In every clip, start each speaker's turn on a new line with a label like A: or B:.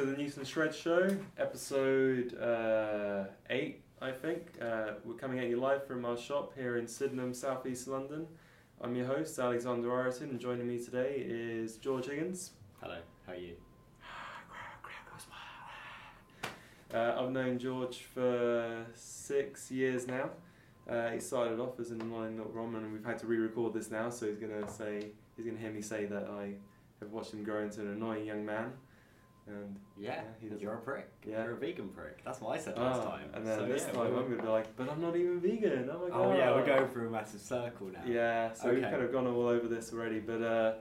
A: to the Newton Shred Show, episode uh, 8, I think. Uh, we're coming at you live from our shop here in Sydenham, southeast London. I'm your host, Alexander Ireton, and joining me today is Jorge Higgins.
B: Hello, how are you?
A: Uh, I've known Jorge for six years now. Uh, he started off as an annoying little Roman, and we've had to re-record this now. So he's gonna say he's gonna hear me say that I have watched him grow into an annoying young man. And
B: Yeah,
A: Yeah,
B: you're a prick.
A: Yeah.
B: You're a vegan prick. That's what I said last
A: Ah,
B: time.
A: and then
B: So,
A: this
B: yeah,
A: time I'm gonna be like, but I'm not even vegan. Oh my god.
B: Oh yeah, we're going through a massive circle now.
A: Yeah, so we've kind of gone all over this already, but uh,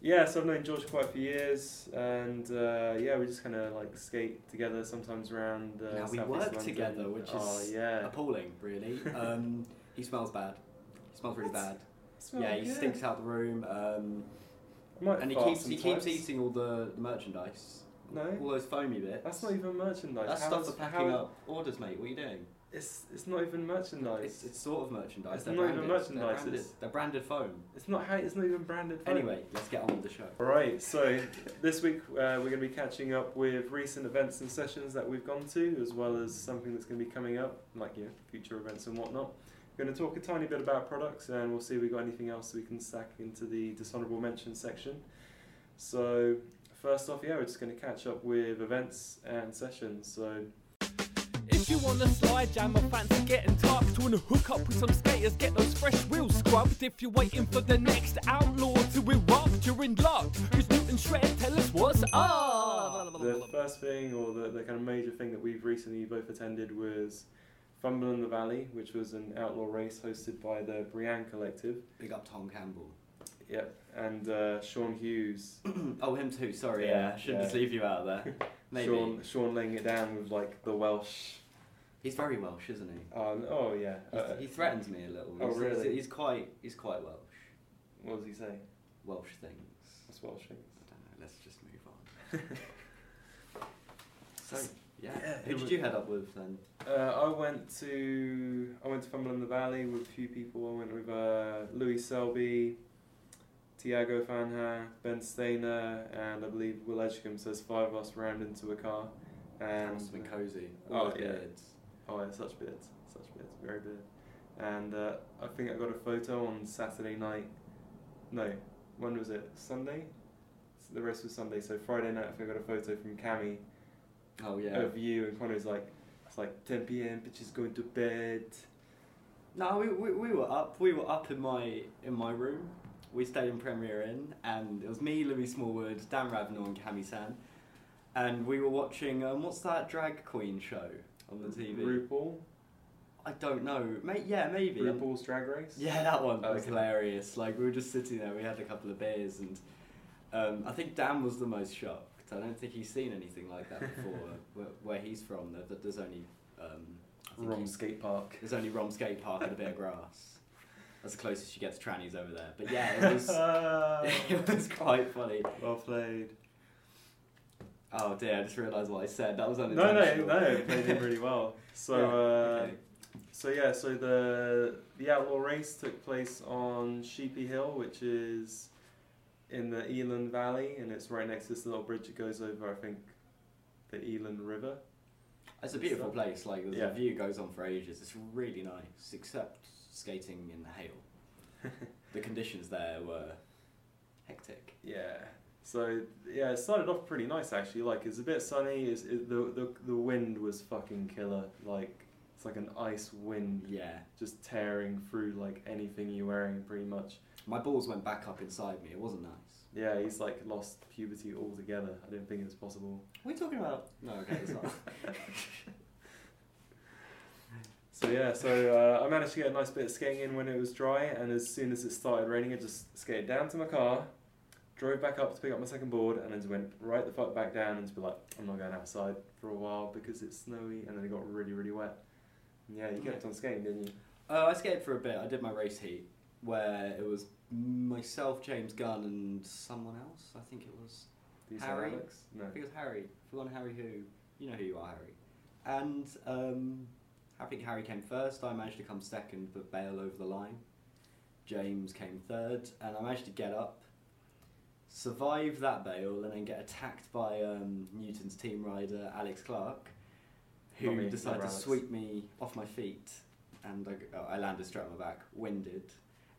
A: yeah, so I've known Jorge quite a few years, and uh, yeah, we just kind of like skate together sometimes around. Uh,
B: Now we work
A: London.
B: together, which
A: oh,
B: is
A: yeah,
B: Appalling, really. Um, he smells bad. He smells really bad.
A: Smell
B: yeah, he
A: good.
B: stinks out the room. Um, and he keeps he keeps eating all the merchandise.
A: No,
B: All those foamy bits.
A: that's not even merchandise.
B: That's
A: How
B: stuff for packing
A: how-
B: up orders, mate. What are you doing?
A: It's it's not even merchandise.
B: It's, it's sort of merchandise.
A: It's
B: They're
A: not even
B: branded.
A: merchandise,
B: They're branded, they're branded foam.
A: It's not how. It's not even branded. foam.
B: Anyway, let's get on with the show.
A: Alright, so this week uh, we're going to be catching up with recent events and sessions that we've gone to, as well as something that's going to be coming up, like you know, future events and whatnot. We're going to talk a tiny bit about products, and we'll see if we have got anything else we can stack into the dishonourable mention section. So first off, yeah, we're just going to catch up with events and sessions. So
C: If you wanna slide jam or fancy getting tucked, wanna hook up with some skaters, get those fresh wheels scrubbed. If you're waiting for the next outlaw to erupt, you're in luck. Cause Newton Shred, tell us what's up.
A: the first thing, or the, the kind of major thing that we've recently both attended was Fumble in the Valley, which was an outlaw race hosted by the Brienne Collective.
B: Big up Tom Campbell.
A: Yep, and uh, Sean Hughes.
B: oh, him too. Sorry,
A: Yeah,
B: yeah. Shouldn't
A: yeah.
B: just leave you out there. Maybe.
A: Sean, Sean laying it down with like the Welsh.
B: He's very Welsh, isn't he?
A: Oh, oh yeah. Uh,
B: he threatens me a little.
A: Oh,
B: he's,
A: really?
B: He's, he's quite. He's quite Welsh.
A: what does he say?
B: Welsh things.
A: What's Welsh things?
B: I don't know. Let's just move on. so yeah.
A: Yeah,
B: Who did
A: was-
B: you head up with then?
A: Uh, I went to I went to Fumble in the Valley with a few people. I went with uh, Louis Selby, Tiago Fanha, Ben Stainer, and I believe Will Edgecombe. So there's five of us rammed into a car, and
B: must have been cozy.
A: Oh,
B: All those
A: yeah.
B: beards.
A: Oh, yeah, such beards, such beards, very beard. And uh, I think I got a photo on Saturday night. No, when was it? Sunday. The rest was Sunday. So Friday night, I think I got a photo from Cami
B: Oh yeah.
A: of you, and Connor's like, it's like 10 p.m. Bitches going to bed.
B: No, we, we, we were up. We were up in my in my room. We stayed in Premier Inn, and it was me, Louis Smallwood, Dan Ravenel, and Cami San, and we were watching. Um, what's that drag queen show on the TV?
A: RuPaul.
B: I don't know. May, yeah, maybe.
A: RuPaul's Drag Race.
B: Yeah, that one
A: Oh,
B: was
A: okay.
B: hilarious. Like we were just sitting there. We had a couple of beers, and um, I think Dan was the most shocked. I don't think he's seen anything like that before. where, where he's from, that there's only um,
A: Rom skate park.
B: There's only Rom skate park and a bit of grass. That's the closest you get to trannies over there. But yeah, it was it was quite funny.
A: well played.
B: Oh dear, I just realised what I said. That was
A: No,
B: unintentional.
A: no, no, it played in really well. So,
B: Yeah,
A: uh,
B: okay.
A: so yeah, so the the outlaw race took place on Sheepy Hill, which is in the Elan Valley, and it's right next to this little bridge that goes over, I think, the Elan River.
B: It's a beautiful place. Like the
A: Yeah.
B: view goes on for ages. It's really nice, except skating in the hail. the conditions there were hectic.
A: Yeah. So yeah, it started off pretty nice actually. Like it's a bit sunny. It's, it, the the the wind was fucking killer. Like it's like an ice wind
B: Yeah,
A: just tearing through like anything you're wearing pretty much.
B: my balls went back up inside me. It wasn't nice.
A: Yeah, he's like lost puberty altogether. I didn't think it was possible.
B: What are we talking about? No, okay, it's not.
A: So yeah, so uh, I managed to get a nice bit of skating in when it was dry, and as soon as it started raining, I just skated down to my car, drove back up to pick up my second board, and then just went right the fuck back down and just be like, I'm not going outside for a while because it's snowy, and then it got really really wet. And yeah, you kept on skating, didn't you?
B: Uh, I skated for a bit. I did my race heat where it was myself, James Gunn, and someone else. I think it was.
A: Say
B: Harry?
A: Alex? No.
B: I think it was Harry. Forgotten Harry who. You know who you are, Harry. And um, I think Harry came first. I managed to come second, but bail over the line. James came third, and I managed to get up. survive that bail, and then get attacked by um, Newton's team rider Alex Clark, who
A: me,
B: decided to
A: Alex.
B: sweep me off my feet, and I, oh, I landed straight on my back, winded.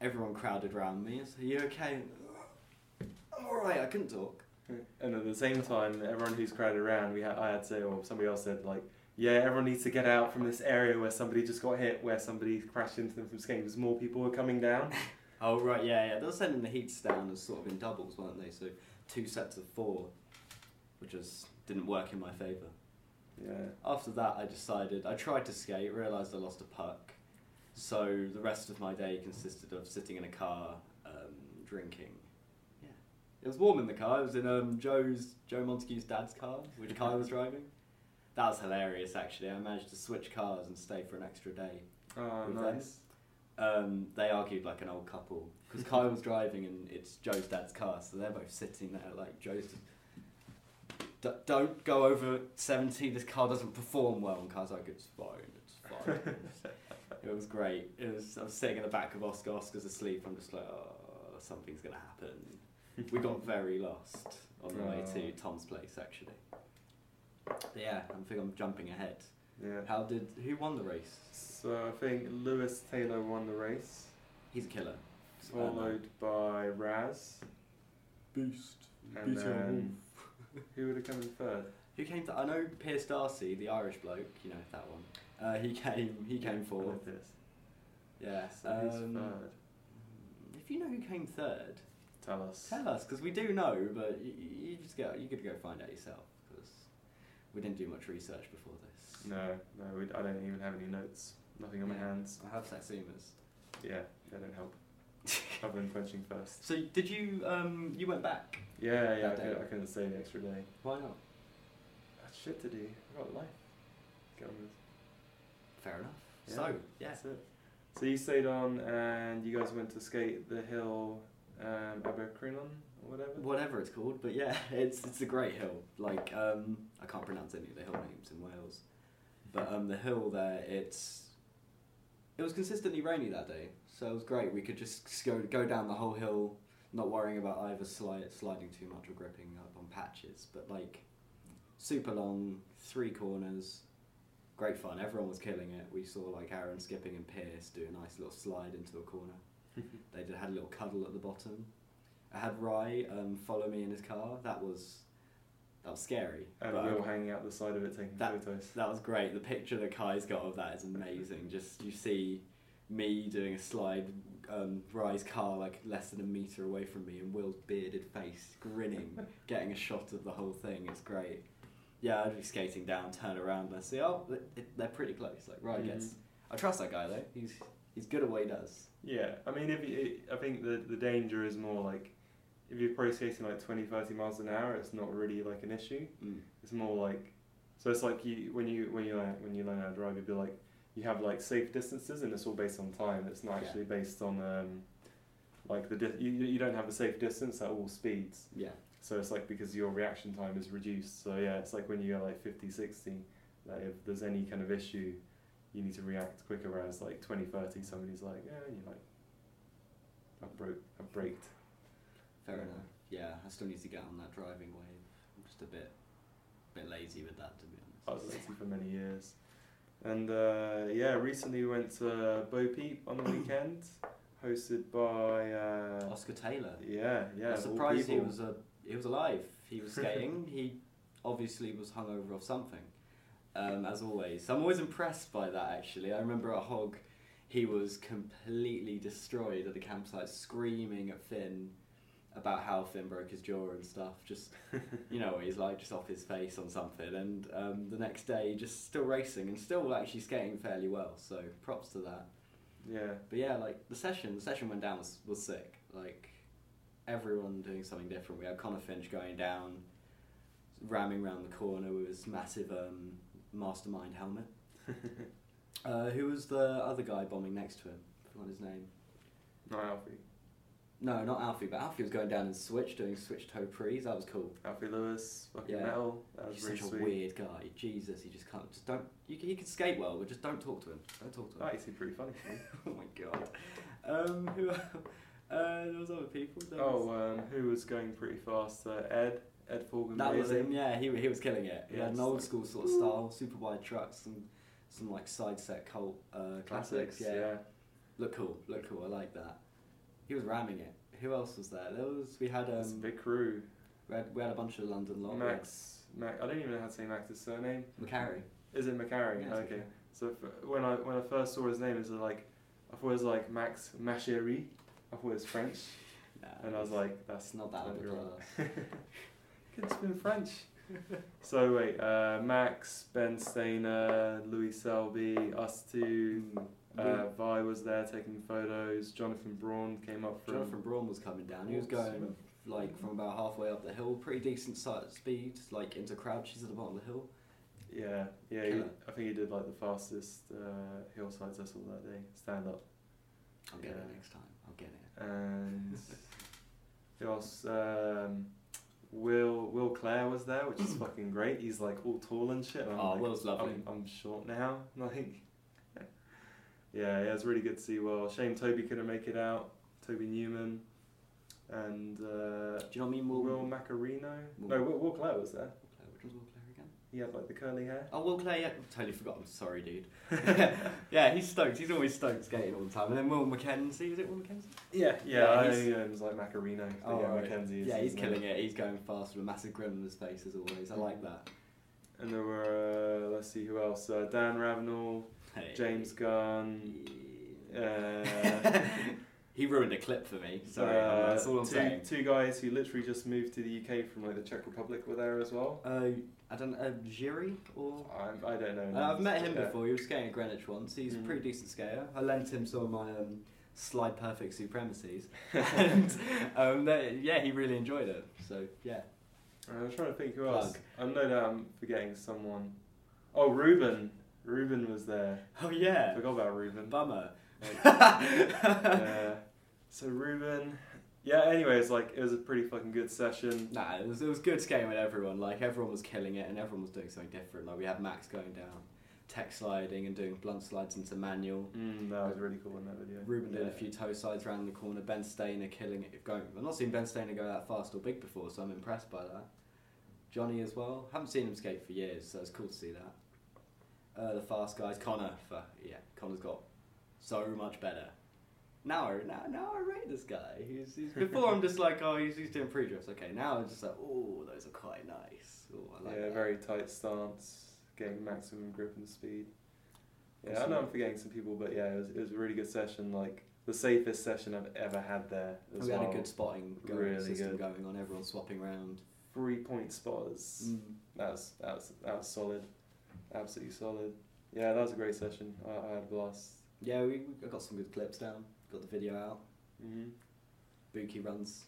B: Everyone crowded around me. I said, "Are you okay?" I'm all right. I couldn't talk.
A: And at the same time, everyone who's crowded around, we had, I had to say, or somebody else said, like, yeah, everyone needs to get out from this area where somebody just got hit, where somebody crashed into them from skating, because more people were coming down.
B: Oh right, yeah, yeah. They were sending the heats down as sort of in doubles, weren't they? So two sets of four, which was didn't work in my favour.
A: Yeah.
B: After that, I decided I tried to skate, realised I lost a puck, so the rest of my day consisted of sitting in a car, um, drinking. Yeah, it was warm in the car. It was in um, Joe's Joe Montague's dad's car, which Kai was driving. That was hilarious, actually. I managed to switch cars and stay for an extra day.
A: Oh, nice.
B: Um, they argued like an old couple because Kyle was driving and it's Joe's dad's car, so they're both sitting there like Joe's. D- don't go over seventy. This car doesn't perform well. And Kai's like, it's fine, it's fine. it was great. It was. I was sitting in the back of Oscar. Oscar's asleep. I'm just like, oh, something's gonna happen. We got very lost on the way to
A: Oh.
B: Tom's place actually. But yeah, I think I'm jumping ahead.
A: Yeah.
B: How did who won the race?
A: So I think Lewis Taylor won the race,
B: He's a killer.
A: followed by Raz.
B: Beast.
A: And then who would have come in third?
B: Who came to? I know Pierce Darcy, the Irish bloke. You know that one. Uh, he came. He came
A: I
B: fourth.
A: know this.
B: Yeah.
A: So who's
B: um,
A: third?
B: If you know who came third,
A: Tell us.
B: tell us because we do know, but you, you just go. You could go find out yourself because we didn't do much research before this.
A: No, no, we, I don't even have any notes. Nothing on my hands.
B: I have Satsumas.
A: Yeah, they don't help. Other than quenching first.
B: So did you? Um, you went back.
A: Yeah, yeah, I, could, I couldn't stay the extra day.
B: Why not?
A: I had shit to do. I got life. Get on with.
B: Fair enough.
A: Yeah,
B: So yeah.
A: That's it. So you stayed on and you guys went to skate the hill um, Abercrombie whatever?
B: whatever it's called, but yeah, it's it's a great hill. Like um, I can't pronounce any of the hill names in Wales, but um, the hill there, it's it was consistently rainy that day, so it was great. We could just go go down the whole hill, not worrying about either slide, sliding too much or gripping up on patches. But like super long, three corners, great fun. Everyone was killing it. We saw like Aaron skipping and Pierce do a nice little slide into a corner. They did, had a little cuddle at the bottom. I had Rye um, follow me in his car. That was that was scary.
A: and
B: but
A: Will hanging out the side of it taking
B: That-
A: photos.
B: that was great. The picture that Kai's got of that is amazing. Just you see me doing a slide, um, Rye's car like less than a meter away from me, and Will's bearded face grinning, getting a shot of the whole thing. It's great. Yeah, I'd be skating down, turn around, and I see, oh, they- they're pretty close. Like Rye gets.
A: Mhm.
B: I trust that guy though. He's he's good at what he does.
A: Yeah, I mean, if you, I think the the danger is more like if you're pro skating like 20, 30 miles an hour, it's not really like an issue.
B: Mm.
A: It's more like so it's like you when you when you learn when you learn how to drive, you'd be like you have like safe distances, and it's all based on time. It's not
B: Yeah.
A: actually based on um, like the di- you you don't have a safe distance at all speeds.
B: Yeah.
A: So it's like because your reaction time is reduced. So yeah, it's like when you go like 50, 60, like if there's any kind of issue, you need to react quicker. Whereas like 20, 30, somebody's like, yeah, and you're like, I've broke, I've braked.
B: Fair
A: Yeah.
B: enough. Yeah, I still need to get on that driving wave. I'm just a bit, bit lazy with that, to be honest.
A: I was lazy for many years. And uh, yeah, recently we went to Bo Peep on the weekend, hosted by uh,
B: Oscar Taylor.
A: yeah, yeah.
B: I'm surprised he was uh, he was alive. He was skating. he obviously was hungover off something, um, as always. I'm always impressed by that. Actually, I remember at Hog, he was completely destroyed at the campsite, screaming at Finn about how Finn broke his jaw and stuff. Just you know, what he's like just off his face on something. And um, the next day, just still racing and still actually skating fairly well. So props to that.
A: yeah,
B: But yeah, like the session, the session went down was, was sick. Like everyone doing something different. We had Connor Finch going down, ramming round the corner with his massive um, mastermind helmet. Uh, who was the other guy bombing next to him? I forgot his name.
A: not Alfie.
B: No, not Alfie, but Alfie was going down in switch, doing switch toe prees. That was cool.
A: Alfie Lewis, fucking
B: Yeah.
A: metal. That was
B: He's
A: really
B: such a weird guy. Jesus, he just can't. Just don't. You, can- he can skate well, but just don't talk to him. Don't talk to him.
A: Oh, he seemed pretty funny.
B: oh my god. Um, who Uh, there was other people. There
A: Oh,
B: was,
A: um, who was going pretty fast? Uh, Ed, Ed Forgan.
B: that was him. Yeah, he he was killing it. He had an old school sort of style, super wide trucks, some some like side set cult uh, classics. Yeah.
A: yeah.
B: look cool, look cool. I like that. He was ramming it. Who else was there? There was we had
A: It's a
B: um
A: big crew.
B: we had, we had a bunch of London lot.
A: Max, Mac. I don't even know how to say Max's surname.
B: McCarry.
A: Is it McCarry?
B: Yeah,
A: okay. So f- when I when I first saw his name, it was like I thought it was like Max Machery. I thought it was French,
B: Nah,
A: and I was like, that's
B: not that
A: totally wrong. Could have been French. so wait, uh, Max, Ben Stainer, Louis Selby, us two.
B: Mm.
A: Uh, Vi was there taking photos. Jonathan Braun came up from.
B: Jonathan Braun was coming down. He was going like from about halfway up the hill, pretty decent si- speed, like into crouches at the bottom of the hill.
A: Yeah, yeah. He, I think he did like the fastest uh, hillsides I saw that day. Stand up.
B: I'll get
A: Yeah.
B: it next time. I'll get it.
A: And who else? Um, Will Will Clare was there, which is fucking great. He's like all tall and shit. And I'm
B: Oh,
A: like,
B: Will's lovely.
A: I'm, I'm short now. Like, yeah, yeah, it was really good to see. Well, shame Toby couldn't make it out. Toby Newman and uh,
B: Do you know what I mean? Will,
A: Will Macarino.
B: Will-
A: No, Will, Will Clare was there.
B: Which was Will Clare again?
A: He had like the curly hair.
B: Oh, Will Clare, yeah. Totally forgot. I'm sorry, dude. yeah, he's stoked. He's always stoked skating all the time. And then Will Mackenzie, is it Will Mackenzie?
A: Yeah, yeah.
B: Yeah,
A: I
B: he's-
A: only know him as like Macarino.
B: Oh,
A: yeah,
B: right.
A: Mackenzie. Is
B: Yeah, he's killing
A: name.
B: it. He's going fast with a massive grin on his face as always. I like that.
A: And there were uh, let's see who else. Uh, Dan Ravenel. James Gunn. Uh,
B: he ruined a clip for me. Sorry,
A: uh,
B: that's all I'm
A: two,
B: saying.
A: two guys who literally just moved to the UK from like the Czech Republic were there as well.
B: Uh, I don't know, uh, Jiri or
A: I, I don't know.
B: Uh, I've met him
A: yeah.
B: before. He was skating at Greenwich once. He's a
A: Mhm.
B: pretty decent skater. I lent him some of my um, slide perfect supremacies, and um, they, yeah, he really enjoyed it. So yeah,
A: I was trying to think who else.
B: Plug.
A: I know that I'm forgetting someone. Oh, Ruben. Ruben was there.
B: oh yeah,
A: Forgot about Ruben.
B: bummer.
A: yeah. So Ruben. Yeah. Anyways, like it was a pretty fucking good session.
B: Nah, it was, it was good skating with everyone. Like everyone was killing it, and everyone was doing something different. Like we had Max going down, tech sliding and doing blunt slides into manual.
A: Mm, that was really cool in that video.
B: Ruben did a few toe slides around the corner. Ben Stainer killing it. Going, I've not seen Ben Stainer go that fast or big before, so I'm impressed by that. Johnny as well. Haven't seen him skate for years, so it's cool to see that. Uh, the fast guys, Connor. For, yeah, Connor's got so much better. Now, I- now, now I rate this guy. He's, he's before I'm just like, oh, he's, he's doing pre-drifts. Okay, now I'm just like, oh, those are quite nice. Oh, I like
A: yeah,
B: that.
A: very tight stance, getting maximum grip and speed. Yeah, I know I'm forgetting some people, but yeah, it was, it was a really good session. Like the safest session I've ever had there.
B: We
A: well.
B: had a good spotting going,
A: Really
B: system
A: good.
B: going on. Everyone swapping around.
A: three point spotters.
B: Mm.
A: That was that was that was solid, absolutely solid. Yeah, that was a great session. I, I had a blast.
B: Yeah, we, we got some good clips down. Got the video out.
A: hmm
B: Buki runs.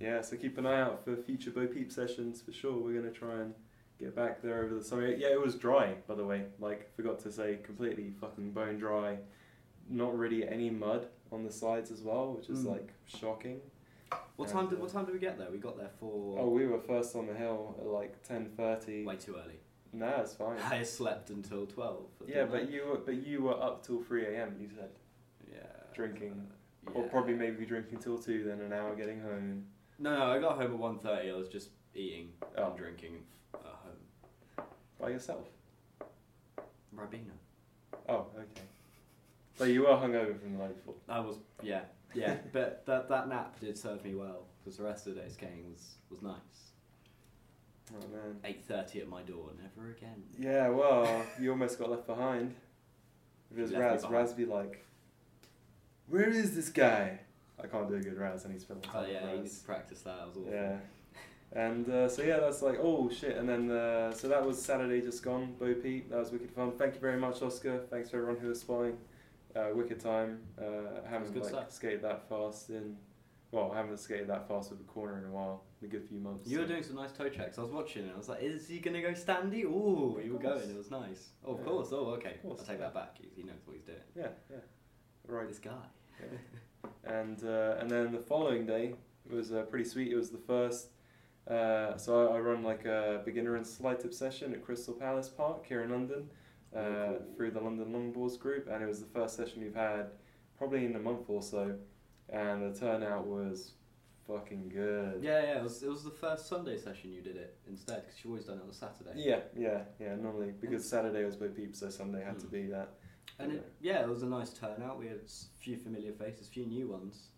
A: Yeah, so keep an eye out for future Bo Peep sessions for sure. We're gonna try and get back there over the summer. Yeah, it was dry, by the way. Like, forgot to say, completely fucking bone dry. Not really any mud on the sides as well, which is
B: Mm.
A: like shocking.
B: What
A: And,
B: time did
A: uh,
B: what time did we get there? We got there for
A: Oh, we were first on the hill at like ten thirty.
B: way too early.
A: Nah, it's fine.
B: I slept until twelve.
A: yeah, but you were but you were up till three a.m. You said,
B: yeah
A: drinking.
B: uh,
A: or probably maybe drinking till two, then an hour getting home.
B: No, no, I got home at 1.30. I was just eating
A: Oh.
B: and drinking at home.
A: By yourself.
B: Ribena.
A: Oh, okay. So you were hungover from the night before.
B: I was yeah yeah, but that that nap did serve me well because the rest of the day's skating was was nice.
A: Oh man.
B: 8.30 at my door. Never again.
A: Yeah, well, you almost got left behind.
B: Left me
A: Raz. Raz be like, where is this guy? I can't do a good Raz, and he's filming.
B: Oh yeah, you need to practice that. I was awful.
A: Yeah. And uh, so yeah, that's like oh shit, and then uh, so that was Saturday just gone. Bo Peep, that was wicked fun. Thank you very much, Oscar. Thanks for everyone who was spotting. Uh, wicked time. Uh, haven't
B: good
A: like
B: stuff.
A: skated that fast in, well, haven't skated that fast with a corner in a while. A good few months.
B: You were doing some nice toe checks. I was watching. And I was like, is he going to go standy? Ooh,
A: Of
B: you were going. It was nice. Oh, of
A: Yeah.
B: course. Oh, okay.
A: Of course,
B: I'll take
A: yeah.
B: that back. He, he knows what he's doing.
A: Yeah, yeah. Right.
B: This guy.
A: Yeah. and uh, and then the following day it was uh, pretty sweet. It was the first. Uh, so I, I run like a beginner and slide tip session at Crystal Palace Park here in London uh,
B: Oh, cool.
A: through the London Longboards group, and it was the first session we've had probably in a month or so. and the turnout was fucking good.
B: Yeah, yeah. It was, it was the first Sunday session you did it instead because you've always done it on a Saturday.
A: Yeah, yeah, yeah. Normally, because Saturday was Bo Peeps, so Sunday had to
B: Mm.
A: be that.
B: And it, yeah, it was a nice turnout. We had a few familiar faces, a few new ones.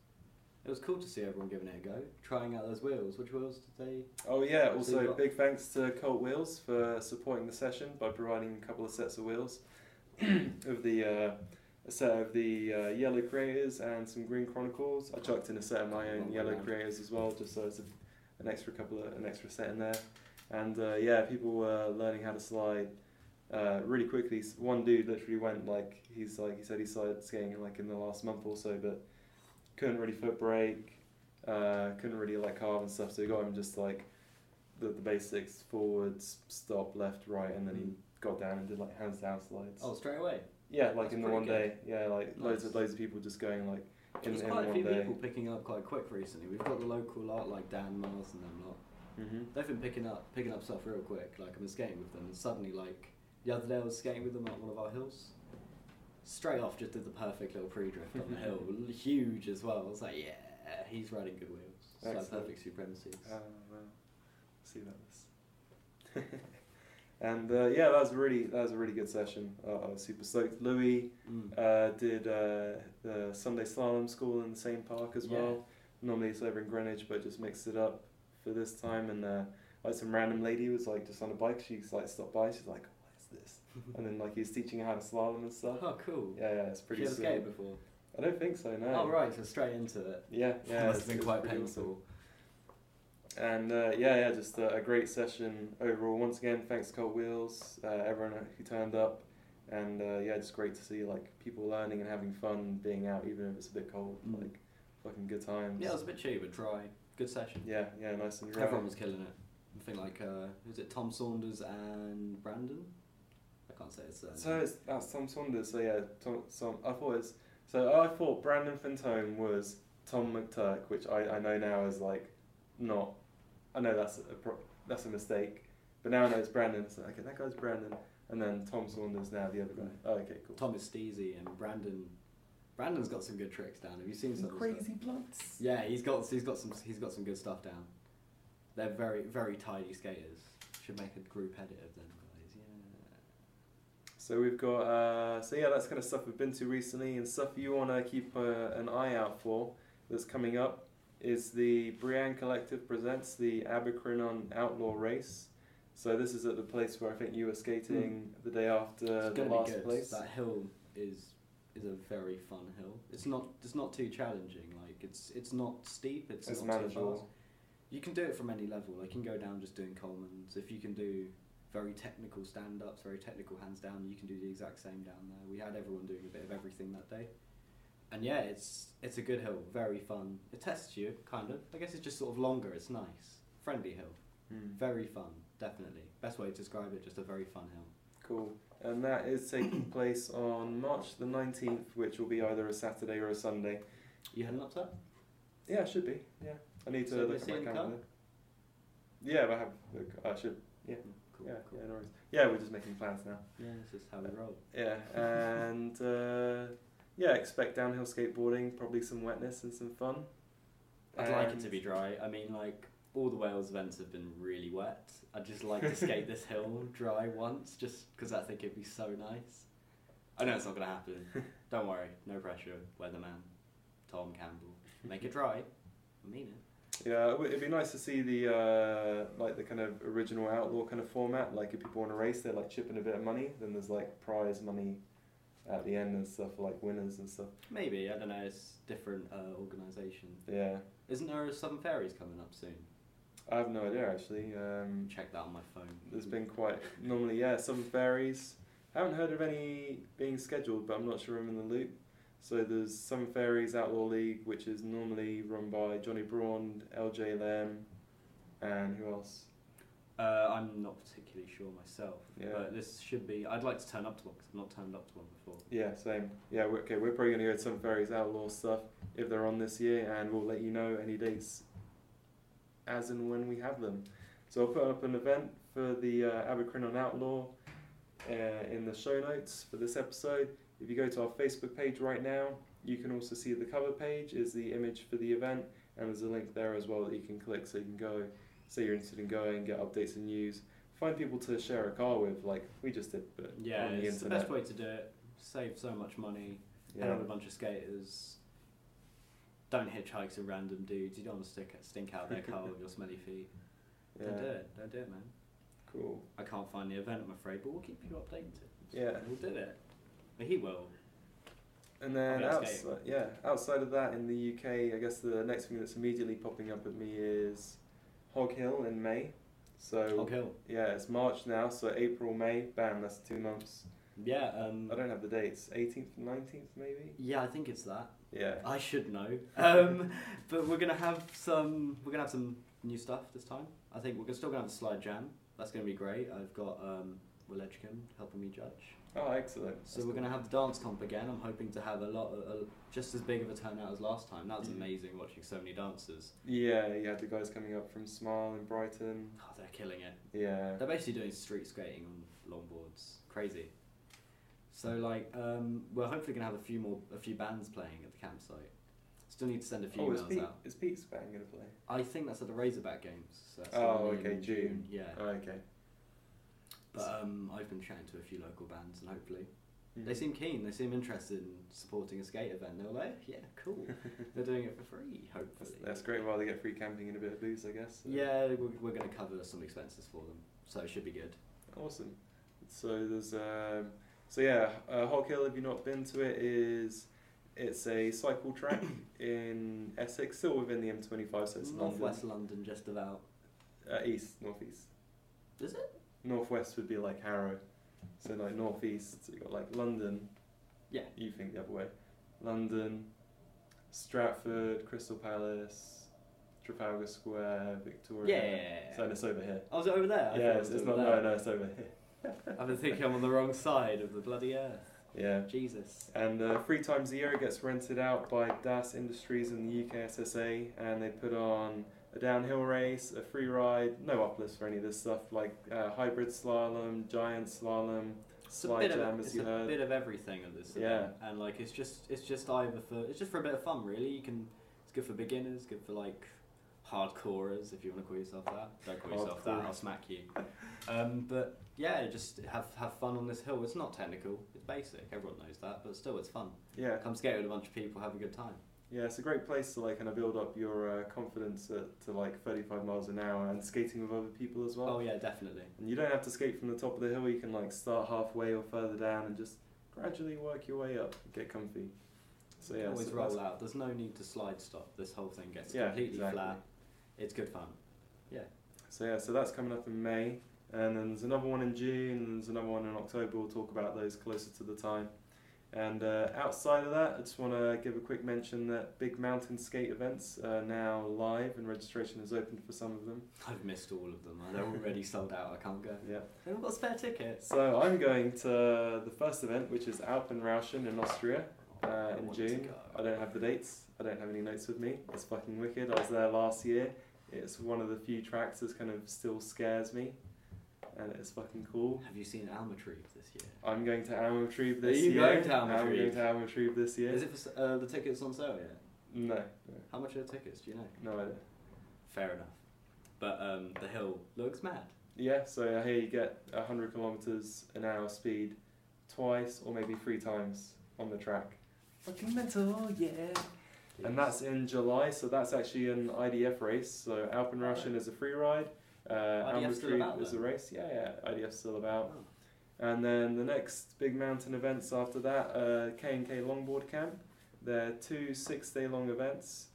B: It was cool to see everyone giving it a go, trying out those wheels. Which wheels did they?
A: Oh yeah. Also, big thanks to Colt Wheels for supporting the session by providing a couple of sets of wheels of the uh, a set of the uh, yellow creators and some green chronicles. I chucked in a set of my own
B: Long
A: yellow
B: round.
A: creators as well, just so it's a, an extra couple of an extra set in there. And uh, yeah, people were learning how to slide uh, really quickly. One dude literally went like he's like he said he started skating like in the last month or so, but couldn't really foot brake, uh, couldn't really like carve and stuff. So he got him just like the, the basics: forwards, stop, left, right, and then he
B: Mm.
A: got down and did like hands down slides.
B: Oh, straight away.
A: Yeah, like
B: that's
A: in the one
B: good.
A: day. Yeah, like loads of loads of people just going like in,
B: There's
A: in
B: quite a
A: one
B: few
A: day.
B: people picking up quite quick recently. We've got the local lot like Dan Mars and them lot.
A: hmm
B: They've been picking up picking up stuff real quick. Like I was skating with them, and suddenly like the other day I was skating with them at one of our hills. Straight off, just did the perfect little pre-drift on the hill, huge as well. I was like, yeah, he's riding good wheels. It's like perfect supremacy.
A: Oh, well, see that. and uh, yeah, that was a really that was a really good session. Uh, I was super stoked. Louis
B: Mm.
A: uh, did uh, the Sunday slalom school in the same park as
B: Yeah.
A: well. Normally it's over in Greenwich, but just mixed it up for this time. And uh, like some random lady was like just on a bike. She's like stopped by. She's like, "What is this?" And then like he was teaching her how to slalom and stuff.
B: oh, cool.
A: Yeah, yeah, it's pretty
B: ever
A: sweet.
B: skated before?
A: I don't think so. No.
B: Oh, right, so straight into it.
A: Yeah, yeah. it's-
B: been quite painful.
A: awesome. And uh, yeah, yeah, just a, a great session overall. Once again, thanks to Colt Wheels, uh, everyone who turned up, and uh, yeah, just great to see like people learning and having fun, being out even if it's a bit cold.
B: Mm.
A: Like fucking good times.
B: Yeah, it was a bit cheap but dry. Good session.
A: yeah, yeah, nice and dry.
B: Everyone was killing it. I think like uh, was it Tom Saunders and Brandon? I can't say his surname.
A: So it's, that's Tom Saunders. So yeah, Tom. So I thought it's so I thought Brandon Fantone was Tom McTurk, which I, I know now is like not. I know that's a pro, that's a mistake, but now I know it's Brandon. So okay, that guy's Brandon, and then Tom Saunders now the other guy. Oh, okay, cool.
B: Thomas Steezy and Brandon. Brandon's got some good tricks down. Have you seen some crazy his
A: blunts.
B: Yeah, he's got he's got some he's got some good stuff down. They're very very tidy skaters. Should make a group edit of them guys. Yeah.
A: So we've got uh, so yeah, that's kind of stuff we've been to recently, and stuff you want to keep uh, an eye out for that's coming up is the Brienne Collective presents the Abercrombie Outlaw Race. So this is at the place where I think you were skating hmm. the day after the last place.
B: That hill is is a very fun hill. It's not it's not too challenging. Like it's it's not steep. It's,
A: It's
B: not too
A: manageable.
B: fast. You can do it from any level. Like you can go down just doing Coleman's. If you can do very technical stand ups, very technical hands down, you can do the exact same down there. We had everyone doing a bit of everything that day. And yeah, it's it's a good hill, very fun. It tests you, kind of. I guess it's just sort of longer, it's nice. Friendly hill.
A: Hmm.
B: Very fun, definitely. Best way to describe it, just a very fun hill.
A: Cool. And that is taking place on March the 19th, which will be either a Saturday or a Sunday.
B: You heading up to that?
A: Yeah, it should be. Yeah. I need to
B: So
A: look at my
B: in the car?
A: calendar. Yeah, but I have. Look, I should. Yeah.
B: Cool,
A: yeah,
B: cool.
A: yeah, no worries. Yeah, we're just making plans now.
B: Yeah, this is how we roll.
A: Yeah, and uh, yeah, expect downhill skateboarding, probably some wetness and some fun.
B: I'd like it to be dry. I mean, like all the Wales events have been really wet. I'd just like to skate this hill dry once, just because I think it'd be so nice. I know it's not gonna happen. Don't worry, no pressure. Weatherman, Tom Campbell, make it dry. I mean it.
A: Yeah, it would- it'd be nice to see the uh, like the kind of original outlaw kind of format. Like if people want to race, they're like chipping a bit of money. Then there's like prize money at the end and stuff like winners and stuff.
B: Maybe I don't know. It's different uh, organisation.
A: Yeah,
B: Isn't there a Southern Ferries coming up soon?
A: I have no idea actually. Um,
B: Check that on my phone.
A: there's been quite normally yeah some Fairies. I haven't heard of any being scheduled, but I'm not sure I'm in the loop. So there's some Fairies Outlaw League, which is normally run by Johnny Braun, LJ Lem, and who else?
B: Uh, I'm not particularly sure myself,
A: Yeah.
B: but this should be. I'd like to turn up to one because I've not turned up to one before.
A: Yeah, same. Yeah, we're, okay, we're probably going to go to some Ferries Outlaw stuff if they're on this year, and we'll let you know any dates as and when we have them. So I'll put up an event for the uh, Abercrombie Outlaw uh, in the show notes for this episode. If you go to our Facebook page right now, you can also see the cover page is the image for the event, and there's a link there as well that you can click so you can go, say you're interested in going, get updates and news, find people to share a car with, like we just did, but
B: Yeah,
A: on the
B: it's the best way to do it. Save so much money.
A: Yeah.
B: out with a bunch of skaters. Don't hitchhike to random dudes. You don't want to stick stink out their car with your smelly feet.
A: yeah,
B: Don't do it. Don't do it, man.
A: cool.
B: I can't find the event, I'm afraid, but we'll keep you updated.
A: Yeah.
B: We'll do it. But he will.
A: And then
B: I'll be able to
A: outside, yeah, outside of that in the UK, I guess the next thing that's immediately popping up at me is Hog Hill in May. So
B: Hog Hill.
A: yeah, it's March now, so April, May, bam, that's two months.
B: Yeah. Um,
A: I don't have the dates. 18th, 19th, maybe.
B: yeah, I think it's that.
A: Yeah.
B: I should know. Um, but we're gonna have some. We're gonna have some new stuff this time. I think we're gonna still gonna have the slide jam. That's gonna be great. I've got um, Will Edgecombe helping me judge.
A: Oh, excellent.
B: So
A: That's
B: we're
A: cool.
B: going to have the dance comp again. I'm hoping to have a lot, of, a, just as big of a turnout as last time. That was
A: Mm.
B: amazing watching so many dancers.
A: Yeah, you had the guys coming up from Smile in Brighton.
B: Oh, they're killing it.
A: Yeah.
B: They're basically doing street skating on longboards. Crazy. So like, um, we're hopefully going to have a few more, a few bands playing at the campsite. Still need to send a few
A: Oh, is
B: emails
A: Pete,
B: out.
A: is Pete's band going to play?
B: I think that's at the Razorback Games. So that's
A: Oh, okay,
B: in
A: June.
B: Yeah.
A: Oh, okay.
B: But um, I've been chatting to a few local bands, and hopefully they
A: Mhm.
B: seem keen. They seem interested in supporting a skate event. They were like, "Yeah, cool." They're doing it for free, hopefully.
A: That's, that's great while they get free camping and a bit of booze, I guess. so.
B: Yeah, we're, we're going to cover some expenses for them, so it should be good.
A: Awesome. So there's um, so yeah, uh, Hog Hill. If you've not been to it, is it's a cycle track in Essex, still within the M25, so it's
B: Northwest London, just about.
A: London, uh, east, northeast.
B: Is it?
A: Northwest would be like Harrow, so like northeast. So you got like London.
B: Yeah.
A: You think the other way? London, Stratford, Crystal Palace, Trafalgar Square, Victoria.
B: Yeah.
A: So it's over here.
B: Oh, was it over there? I
A: yeah, it's, it's not.
B: there.
A: No, no, it's over here.
B: I've been thinking I'm on the wrong side of the bloody earth.
A: Yeah.
B: Jesus.
A: And uh, three times a year it gets rented out by DAS Industries and the UKSSA, and they put on a downhill race, a free ride, no uplifts for any of this stuff, like uh, hybrid slalom, giant slalom,
B: It's a
A: slide
B: bit
A: jam,
B: of
A: as
B: it's a
A: heard.
B: bit of everything at this
A: Yeah.
B: event, and like it's just it's just either for it's just for a bit of fun really. You can it's good for beginners, good for like hardcorers if you want to call yourself that. Don't call yourself that. I'll smack you. Um, but yeah, just have have fun on this hill. It's not technical. It's basic. Everyone knows that, but still, it's fun.
A: Yeah,
B: Come skate with a bunch of people, have a good time.
A: Yeah, it's a great place to like kind of build up your uh, confidence at, to like 35 miles an hour and skating with other people as well.
B: Oh yeah, definitely.
A: And you don't have to skate from the top of the hill. You can like start halfway or further down and just gradually work your way up, get comfy. So yeah,
B: Always
A: so
B: roll out. There's no need to slide stop. This whole thing gets
A: Yeah,
B: completely
A: exactly.
B: flat. It's good fun. Yeah.
A: So yeah, so that's coming up in May, and then there's another one in June, and there's another one in October. We'll talk about those closer to the time. And uh, outside of that, I just want to give a quick mention that big mountain skate events are now live, and registration is open for some of them.
B: I've missed all of them. They're already sold out. I can't go.
A: Yeah.
B: I haven't got spare tickets.
A: So I'm going to the first event, which is Alpenrauschen in Austria uh, in June. I don't have the dates. I don't have any notes with me. It's fucking wicked. I was there last year. It's one of the few tracks that kind of still scares me, and it's fucking cool.
B: Have you seen Almabtrieb this year?
A: I'm going to Almabtrieb
B: Are
A: this
B: you
A: year.
B: going to
A: I'm going to this year.
B: Is it for, uh, the tickets on sale yet?
A: No, no,
B: How much are the tickets? Do you know?
A: no idea.
B: Fair enough. But um, the hill looks mad.
A: Yeah, so I hear you get 100 kilometers an hour speed twice or maybe three times on the track. Fucking mental, yeah. And that's in July, so that's actually an IDF race. So Alpenrauschen is a free ride. Uh,
B: IDF still about
A: is a
B: then?
A: race. Yeah, yeah, IDF's still about.
B: Oh.
A: And then the next big mountain events after that, uh, K&K Longboard Camp. They're two six-day-long events,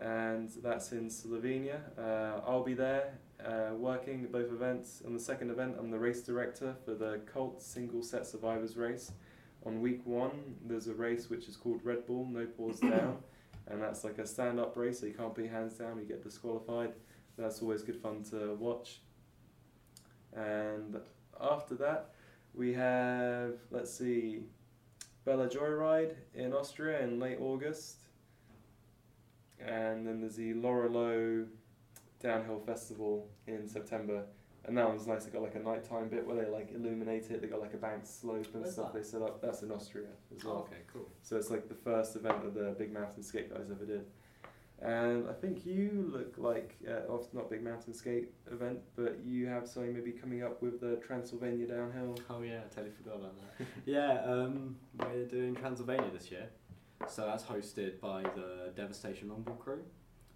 A: and that's in Slovenia. Uh, I'll be there uh, working at both events. On the second event, I'm the race director for the Colt Single Set Survivors race. On week one, there's a race which is called Red Bull No Pause Down, and that's like a stand-up race, so you can't put your hands down, you get disqualified. That's always good fun to watch. And after that, we have, let's see, Bella Joyride in Austria in late August. And then there's the Lorelo Downhill Festival in September. And that one's nice. They got like a nighttime bit where they like illuminate it. They got like a banked slope and
B: Where's
A: stuff
B: that?
A: they set up. That's in Austria as oh, well.
B: okay, cool.
A: So it's like the first event that the Big Mountain Skate guys ever did. And I think you look like, uh, of- not Big Mountain Skate event, but you have something maybe coming up with the Transylvania Downhill.
B: Oh yeah, I totally forgot about that. yeah, um, we're doing Transylvania this year, so that's hosted by the Devastation Longboard crew,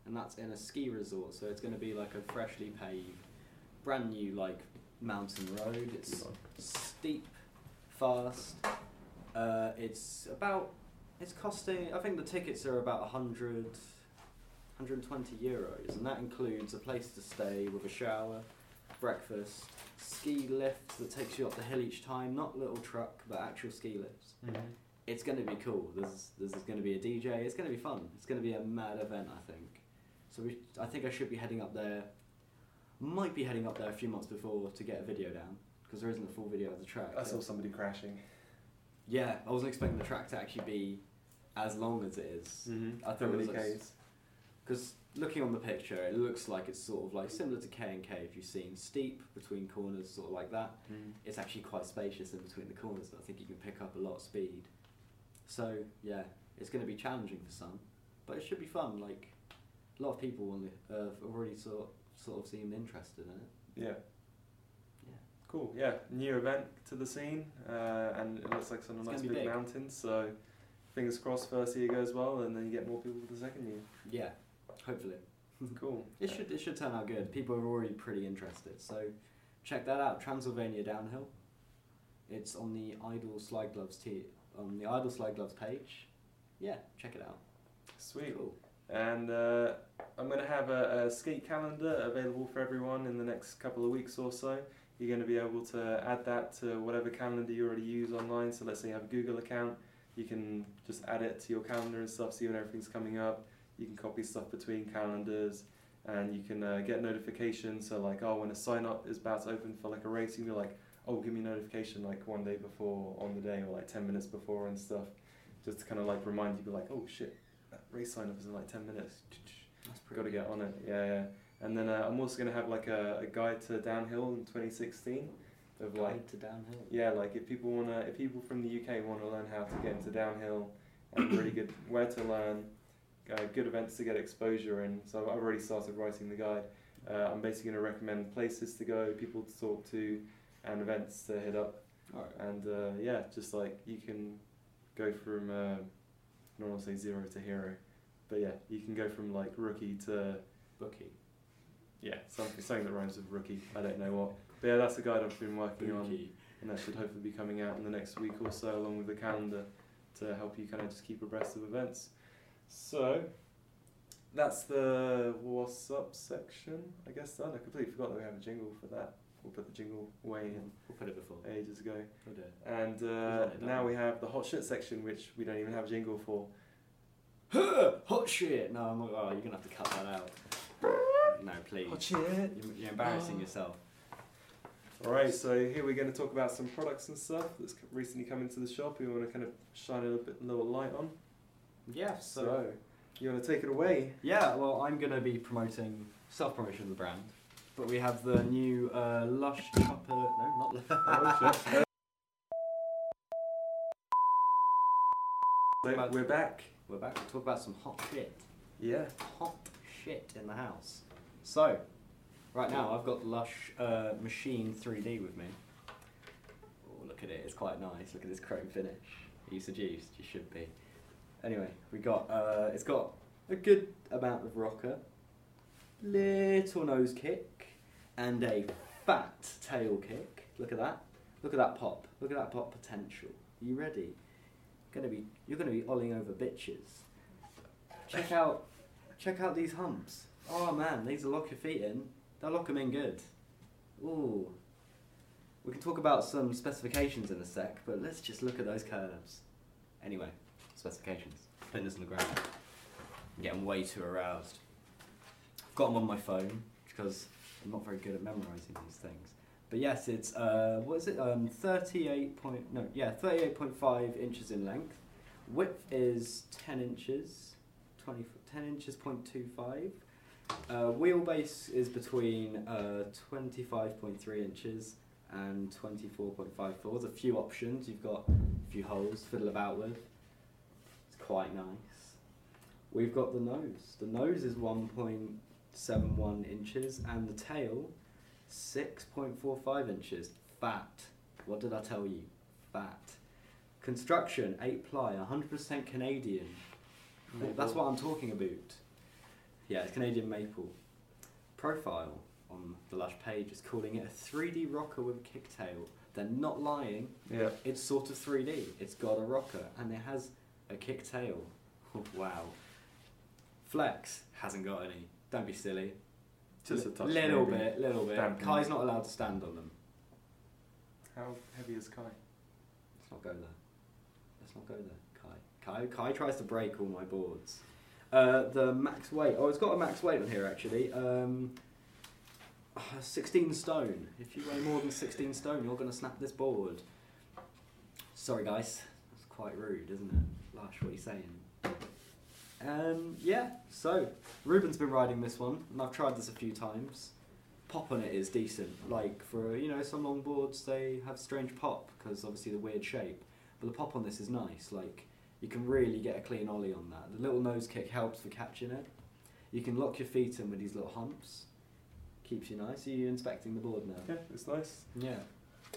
B: and that's in a ski resort. So it's going to be like a freshly paved, brand new like mountain road. It's steep, fast. Uh, it's about. It's costing. I think the tickets are about a 100, 120 euros, and that includes a place to stay with a shower, breakfast, ski lift that takes you up the hill each time. Not little truck, but actual ski lifts. It's going to be cool. There's there's going to be a DJ. It's going to be fun. It's going to be a mad event, I think. So we, I think I should be heading up there. Might be heading up there a few months before to get a video down because there isn't a full video of the track.
A: I saw somebody crashing.
B: Yeah, I wasn't expecting the track to actually be as long as it is.
A: Mm-hmm.
B: I thought it was like-
A: Ks?
B: Because looking on the picture, it looks like it's sort of like similar to K and K. If you've seen steep between corners, sort of like that.
A: Mm.
B: It's actually quite spacious in between the corners. I think you can pick up a lot of speed. So yeah, it's going to be challenging for some, but it should be fun. Like a lot of people on the, uh, have already sort sort of seemed interested in it.
A: Yeah.
B: Yeah.
A: Cool. Yeah. New event to the scene, uh, and it looks like some
B: It's
A: nice big,
B: big.
A: mountains. So fingers crossed, first year goes well, and then you get more people for the second year.
B: Yeah, hopefully.
A: Cool.
B: It should it should turn out good. People are already pretty interested, so check that out. Transylvania Downhill. It's on the Idle Slide Gloves t- on the Idle Slide Gloves page. Yeah, check it out.
A: Sweet.
B: Cool.
A: And uh, I'm going to have a, a skate calendar available for everyone in the next couple of weeks or so. You're going to be able to add that to whatever calendar you already use online. So let's say you have a Google account, you can just add it to your calendar and stuff, see when everything's coming up. You can copy stuff between calendars, and you can uh, get notifications. So like, oh, when a sign up is about to open for like a race, you can be like, oh, give me a notification like one day before on the day or like ten minutes before and stuff, just to kind of like remind you, be like, oh shit, that race sign up is in like 10 minutes.
B: That's
A: Got to get on it. Yeah, yeah. And then uh, I'm also going to have like a, a guide to downhill in 2016 of like
B: Guide to downhill.
A: yeah, like if people want to if people from the UK want to learn how to get into downhill and really good where to learn, uh, good events to get exposure in. So I've already started writing the guide. Uh, I'm basically going to recommend places to go, people to talk to, and events to hit up.
B: Right.
A: And uh, yeah, just like you can go from, uh, I don't want to say zero to hero, but yeah, you can go from like rookie to,
B: Bookie.
A: yeah, something, something that rhymes with rookie. I don't know what. But yeah, that's the guide I've been working on, and that should hopefully be coming out in the next week or so, along with the calendar to help you kind of just keep abreast of events. So that's the what's up section, I guess. Done. I completely forgot that we have a jingle for that. We'll put the jingle way in
B: We'll put it before.
A: ages ago.
B: We'll do it.
A: And uh,
B: it
A: now we have the hot shit section, which we don't even have a jingle for.
B: Hot shit! No, I'm not. Oh, you're gonna have to cut that out. No, please.
A: shit.
B: You're, you're embarrassing
A: Oh.
B: yourself.
A: All right, so here we're going to talk about some products and stuff that's recently come into the shop. We want to kind of shine a little bit, little light on.
B: Yeah.
A: So, you want to take it away?
B: Yeah, well, I'm going to be promoting self promotion of the brand, but we have the new uh, Lush Chopper. No, not
A: Oh. So we're back.
B: We're back to talk about some hot shit.
A: Yeah.
B: Hot shit in the house. So, right now I've got Lush uh, Machine 3D with me. Oh, look at it, it's quite nice. Look at this chrome finish. Are you seduced? You should be. Anyway, we got uh, it's got a good amount of rocker, little nose kick, and a fat tail kick. Look at that. Look at that pop. Look at that pop potential. Are you ready? Gonna be you're gonna be olling over bitches. Check out check out these humps. Oh man, these will lock your feet in. They'll lock them in good. Ooh. We can talk about some specifications in a sec, but let's just look at those curves. Anyway, specifications. Putting this on the ground. I'm getting way too aroused. I've got them on my phone because I'm not very good at memorizing these things. But yes, it's uh, what is it? Um, thirty-eight point no, yeah, thirty-eight point five inches in length. Width is ten inches, 20, 10 inches point two five. Uh, wheelbase is between uh, 25.3 inches and 24.54. There's a few options. You've got a few holes to fiddle about with. Quite nice. We've got the nose. The nose is 1.71 inches and the tail 6.45 inches. Fat. What did I tell you? Fat. Construction 8 ply, 100% Canadian. That's what I'm talking about. Yeah, it's Canadian maple. Profile on the Lush page is calling it a 3D rocker with a kicktail. They're not lying.
A: Yeah.
B: It's sort of 3D. It's got a rocker and it has a kick tail. wow. Flex hasn't got any. Don't be silly.
A: Just a touch.
B: Little
A: maybe.
B: bit, little bit.
A: Dampen.
B: Kai's not allowed to stand on them.
A: How heavy is Kai?
B: Let's not go there. Let's not go there, Kai. Kai, Kai tries to break all my boards. Uh, the max weight. Oh, it's got a max weight on here actually. Um, uh, 16 stone. If you weigh more than 16 stone, you're going to snap this board. Sorry, guys. That's quite rude, isn't it? Lush, what are you saying? Um, yeah, so Ruben's been riding this one, and I've tried this a few times. Pop on it is decent. Like for you know some long boards, they have strange pop because obviously the weird shape. But the pop on this is nice. Like you can really get a clean ollie on that. The little nose kick helps for catching it. You can lock your feet in with these little humps. Keeps you nice. Are you inspecting the board now?
A: Yeah, it's nice.
B: Yeah.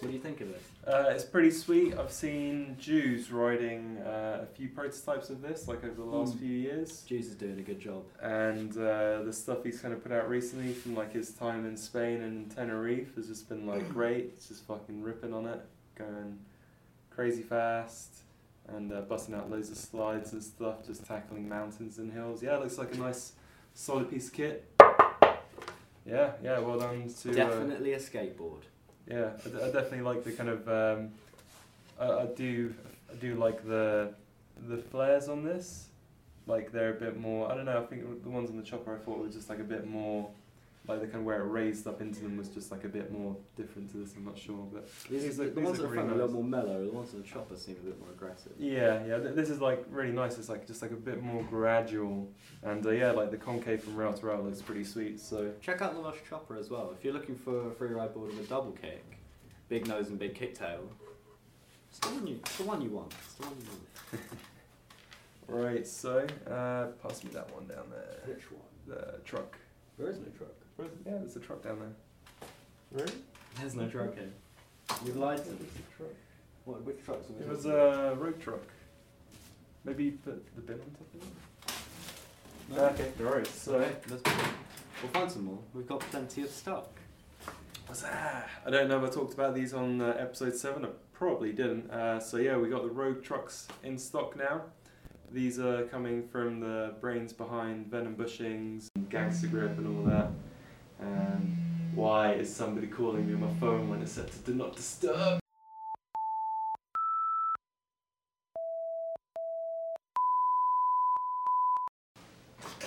B: What do you think of it?
A: Uh, it's pretty sweet. I've seen Jews riding uh, a few prototypes of this, like over the last
B: Mm.
A: few years.
B: Juice is doing a good job.
A: And uh, the stuff he's kind of put out recently from like his time in Spain and Tenerife has just been like great. It's just fucking ripping on it, going crazy fast, and uh, busting out loads of slides and stuff, just tackling mountains and hills. Yeah, it looks like a nice, solid piece of kit. Yeah, yeah. Well done to. Uh,
B: Definitely a skateboard.
A: Yeah, I, d- I definitely like the kind of. Um, I, I do, I do like the, the flares on this. Like they're a bit more. I don't know. I think the ones on the chopper I thought were just like a bit more, like the kind of where it raised up into them was just like a bit more different to this. I'm not sure, but
B: These,
A: These
B: the,
A: look-
B: the ones that are are a little more mellow. The ones on the chopper seem a bit more aggressive.
A: yeah, yeah. Th- this is like really nice. It's like just like a bit more gradual, and uh, yeah, like the concave from rail to rail looks pretty sweet. So
B: Check out the Lush Chopper as well. If you're looking for a free ride board with a double kick, big nose and big kicktail, it's the one you, it's the one you want. It's the one you want.
A: right, so uh, pass me that one down there.
B: Which one?
A: The truck.
B: There is no truck.
A: Where is it? Yeah, there's a truck down there. Really?
B: There's no truck here. You've lied to me. What, which trucks we
A: It was
B: talking
A: a Rogue truck. Maybe you put the bin on top of it?
B: about?
A: Okay, alright, so.
B: Okay, let's We'll find some more. We've got plenty of stock.
A: What's that? I don't know if I talked about these on uh, episode 7. I probably didn't. Uh, so, yeah, we got the Rogue trucks in stock now. These are coming from the brains behind Venom Bushings, and Gangster Grip, and all that. And why is somebody calling me on my phone when it's set to do not disturb?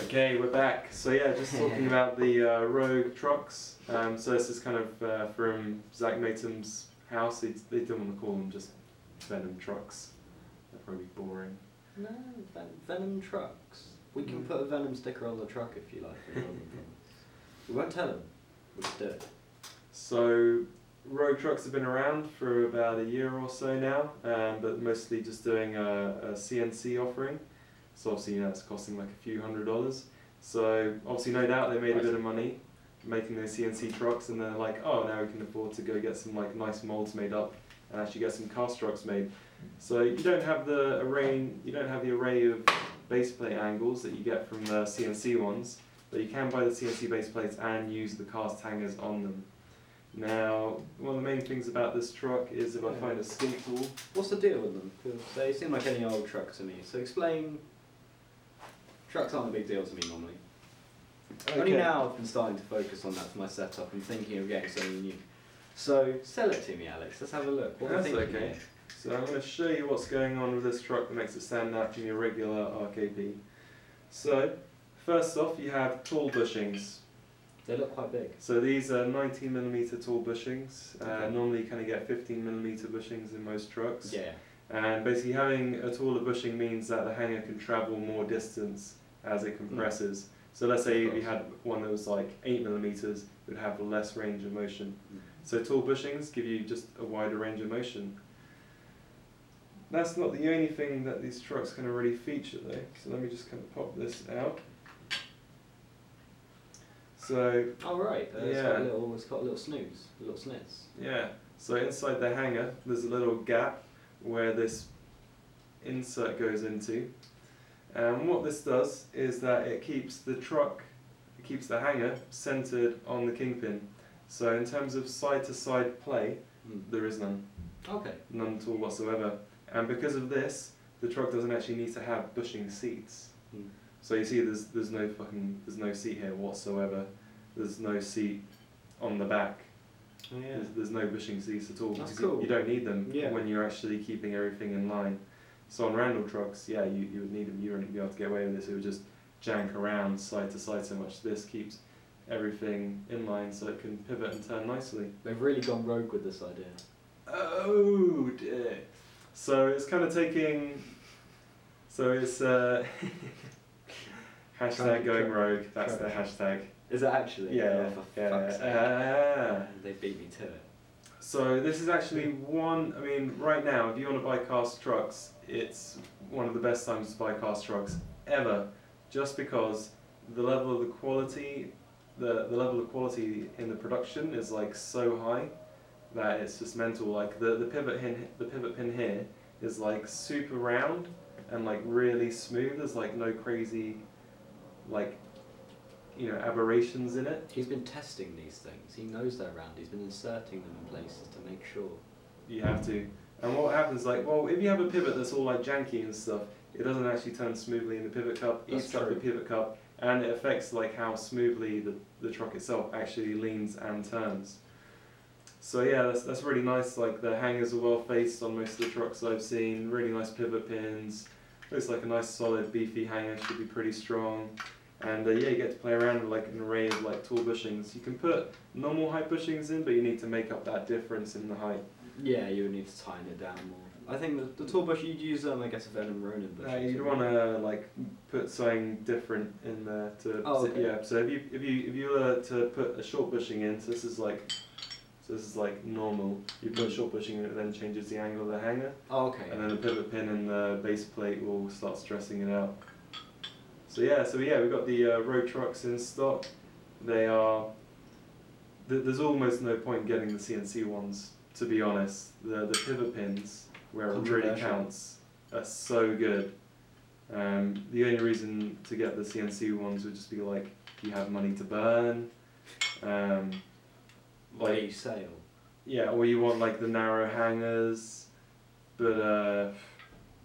A: Okay, we're back. So yeah, just talking about the uh, Rogue trucks. Um, so this is kind of uh, from Zak Maytum's house. They, they don't want to call them just Venom trucks. They're probably boring.
B: No, Ven- Venom trucks. We can
A: Mm.
B: put a Venom sticker on the truck if you like. we won't tell them. We'll just do it.
A: So Rogue trucks have been around for about a year or so now, um, but mostly just doing a, a CNC offering. So obviously, you know, it's costing like a few hundred dollars. So obviously, no doubt they made a bit of money making those CNC trucks, and they're like, oh, now we can afford to go get some like nice molds made up and actually get some cast trucks made. So you don't have the array, you don't have the array of base plate angles that you get from the CNC ones, but you can buy the CNC base plates and use the cast hangers on them. Now, one of the main things about this truck is if I find a tool,
B: What's the deal with them? Because they seem like any old truck to me. So explain. Trucks aren't a big deal to me normally. Only now I've been starting to focus on that for my setup and thinking of getting something new. So sell it to me, Alex. Let's have a look. What
A: That's okay.
B: here?
A: So I'm going to show you what's going on with this truck that makes it stand out from your regular RKP. So, first off, you have tall bushings.
B: They look quite big.
A: So these are 19 millimeter tall bushings. Uh,
B: Okay.
A: Normally, you kind of get 15 millimeter bushings in most trucks.
B: Yeah.
A: And basically, having a taller bushing means that the hanger can travel more distance as it compresses. So let's say if you had one that was like eight millimeters, it would have less range of motion.
B: Mm.
A: So tall bushings give you just a wider range of motion. That's not the only thing that these trucks can really feature though. So let me just kind of pop this out. So
B: Oh right, uh, it's
A: Yeah.
B: got a little, it's got a little snooze, a little snitz.
A: yeah, so inside the hanger there's a little gap where this insert goes into. And what this does is that it keeps the truck, it keeps the hanger centered on the kingpin. So in terms of side to side play,
B: Mm.
A: there is none.
B: Okay.
A: none at all whatsoever. And because of this, the truck doesn't actually need to have bushing seats.
B: Mm.
A: So you see, there's there's no fucking there's no seat here whatsoever. There's no seat on the back.
B: Oh yeah.
A: There's, there's no bushing seats at all.
B: That's
A: because you- You, don't need them
B: Yeah.
A: when you're actually keeping everything in line. So on Randal trucks, yeah, you, you would need them. You wouldn't be able to get away with this. It would just jank around side to side so much. This keeps everything in line so it can pivot and turn nicely.
B: They've really gone rogue with this idea.
A: Oh dear. So it's kind of taking. So it's uh, hashtag going rogue. That's the hashtag.
B: Is it actually?
A: Yeah,
B: Oh, for
A: yeah.
B: fuck's sake.
A: Ah.
B: They beat me to it.
A: So this is actually one. I mean, right now, if you want to buy cast trucks, it's one of the best times to buy cast trucks ever, just because the level of the quality, the the level of quality in the production is like so high that it's just mental. Like the the pivot pin, the pivot pin here is like super round and like really smooth. There's like no crazy, like, you know, aberrations in it.
B: He's been testing these things. He knows they're round. He's been inserting them in places to make sure.
A: You have to. And what happens, like, well, if you have a pivot that's all like janky and stuff, it doesn't actually turn smoothly in the pivot cup.
B: That's
A: Eats up the pivot cup, and it affects like how smoothly the, the truck itself actually leans and turns. So yeah, that's, that's really nice. Like the hangers are well faced on most of the trucks I've seen. Really nice pivot pins. Looks like a nice solid beefy hanger. Should be pretty strong. And uh, yeah, you get to play around with like an array of like tall bushings. You can put normal height bushings in, but you need to make up that difference in the height.
B: Yeah, you would need to tighten it down more. I think the, the tall bush you'd use, um, I guess, a Venom Ronin bush.
A: No, you'd want to like put something different in there to.
B: Oh, okay.
A: Yeah. So if you if you if you were to put a short bushing in, so this is like, so this is like normal. You put a short bushing in, it then changes the angle of the hanger,
B: Oh, okay.
A: and then the pivot pin and the base plate will start stressing it out. So yeah, so yeah, we've got the uh, Rogue trucks in stock. They are. th- There's almost no point getting the CNC ones, to be honest. The the pivot pins, where it really counts, are so good. Um, the only reason to get the CNC ones would just be like you have money to burn, um,
B: Like
A: like
B: sale.
A: yeah, or you want like the narrow hangers, but uh,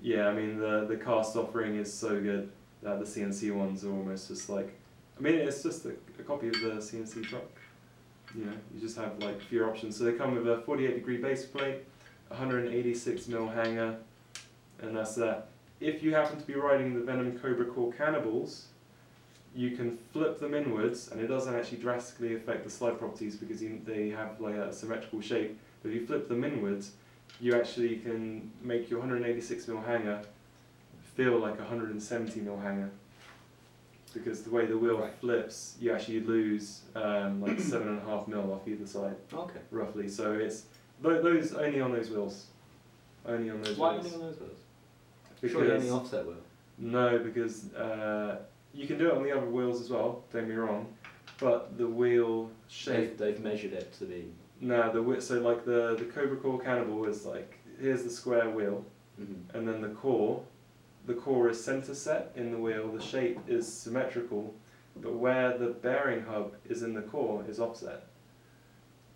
A: yeah, I mean the the cast offering is so good that the CNC ones are almost just like, I mean it's just a, a copy of the CNC truck. You know, you just have like fewer options. So they come with a 48 degree base plate, 186 mil hanger, and that's that. If you happen to be riding the Venom Cobra Core Cannibals, you can flip them inwards, and it doesn't actually drastically affect the slide properties because you, they have like a symmetrical shape. But if you flip them inwards, you actually can make your 186 mil hanger feel like a 170 mil hanger. Because the way the wheel
B: Right.
A: flips, you actually lose um, like seven and a half mil off either side,
B: Okay.
A: roughly. So it's tho- those only on those wheels, only on those
B: Why
A: wheels.
B: only on those wheels?
A: Because
B: Surely only offset wheel.
A: no, because uh, you can do it on the other wheels as well. Don't get me wrong, but the wheel shape.
B: They've, they've measured it to be.
A: No, the so like the the Cobra Core Cannibal is like here's the square wheel,
B: Mm-hmm.
A: and then the core, the core is center set in the wheel. The shape is symmetrical, but where the bearing hub is in the core is offset.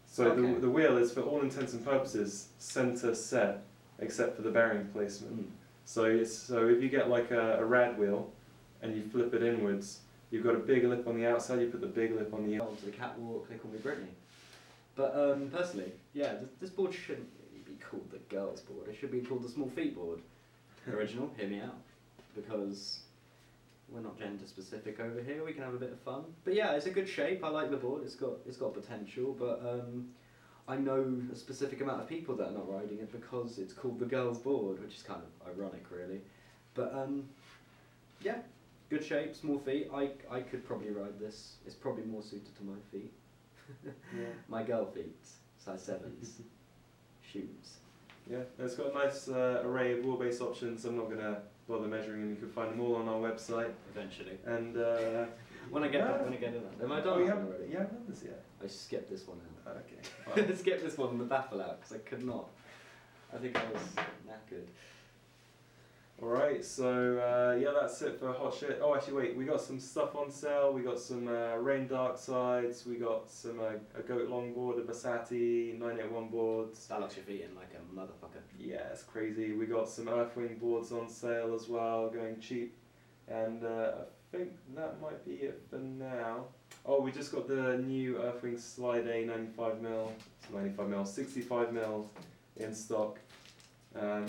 A: So
B: Okay.
A: the the wheel is for all intents and purposes center set, except for the bearing placement.
B: Mm.
A: So it's so if you get like a, a rad wheel, and you flip it inwards, you've got a big lip on the outside. You put the big lip on the
B: Onto Oh, the catwalk, they call me Britney. But um, personally, yeah, this, this board shouldn't be called the girls' board. It should be called the small feet board. Original, hear me out, because we're not gender specific over here. We can have a bit of fun. But yeah, it's a good shape. I like the board. It's got it's got potential, but um, I know a specific amount of people that are not riding it because it's called the girls' board, which is kind of ironic, really. But um, yeah, good shape, small feet. I I could probably ride this. It's probably more suited to my feet.
A: Yeah.
B: My girl feet, size sevens, shoes.
A: Yeah, it's got a nice uh, array of wheelbase options. I'm not gonna bother measuring them. You can find them all on our website.
B: Eventually,
A: And uh,
B: when I get
A: No.
B: when I get it, am I done
A: oh, you
B: that
A: haven't,
B: already?
A: you haven't done this yet.
B: I skipped this one out.
A: Okay.
B: I skipped this one, the baffle out, because I could not. I think I was knackered.
A: All right, so uh, yeah, that's it for hot shit. Oh, actually, wait, we got some stuff on sale. We got some uh, Rayne Dark Sides. We got some uh, a Goat Longboard, a Basati 981 boards.
B: That locks your feet in like a motherfucker.
A: Yeah, it's crazy. We got some Earthwing boards on sale as well, going cheap. And uh, I think that might be it for now. Oh, we just got the new Earthwing Slide A 95mm, 95mm, 65mm in stock. Um,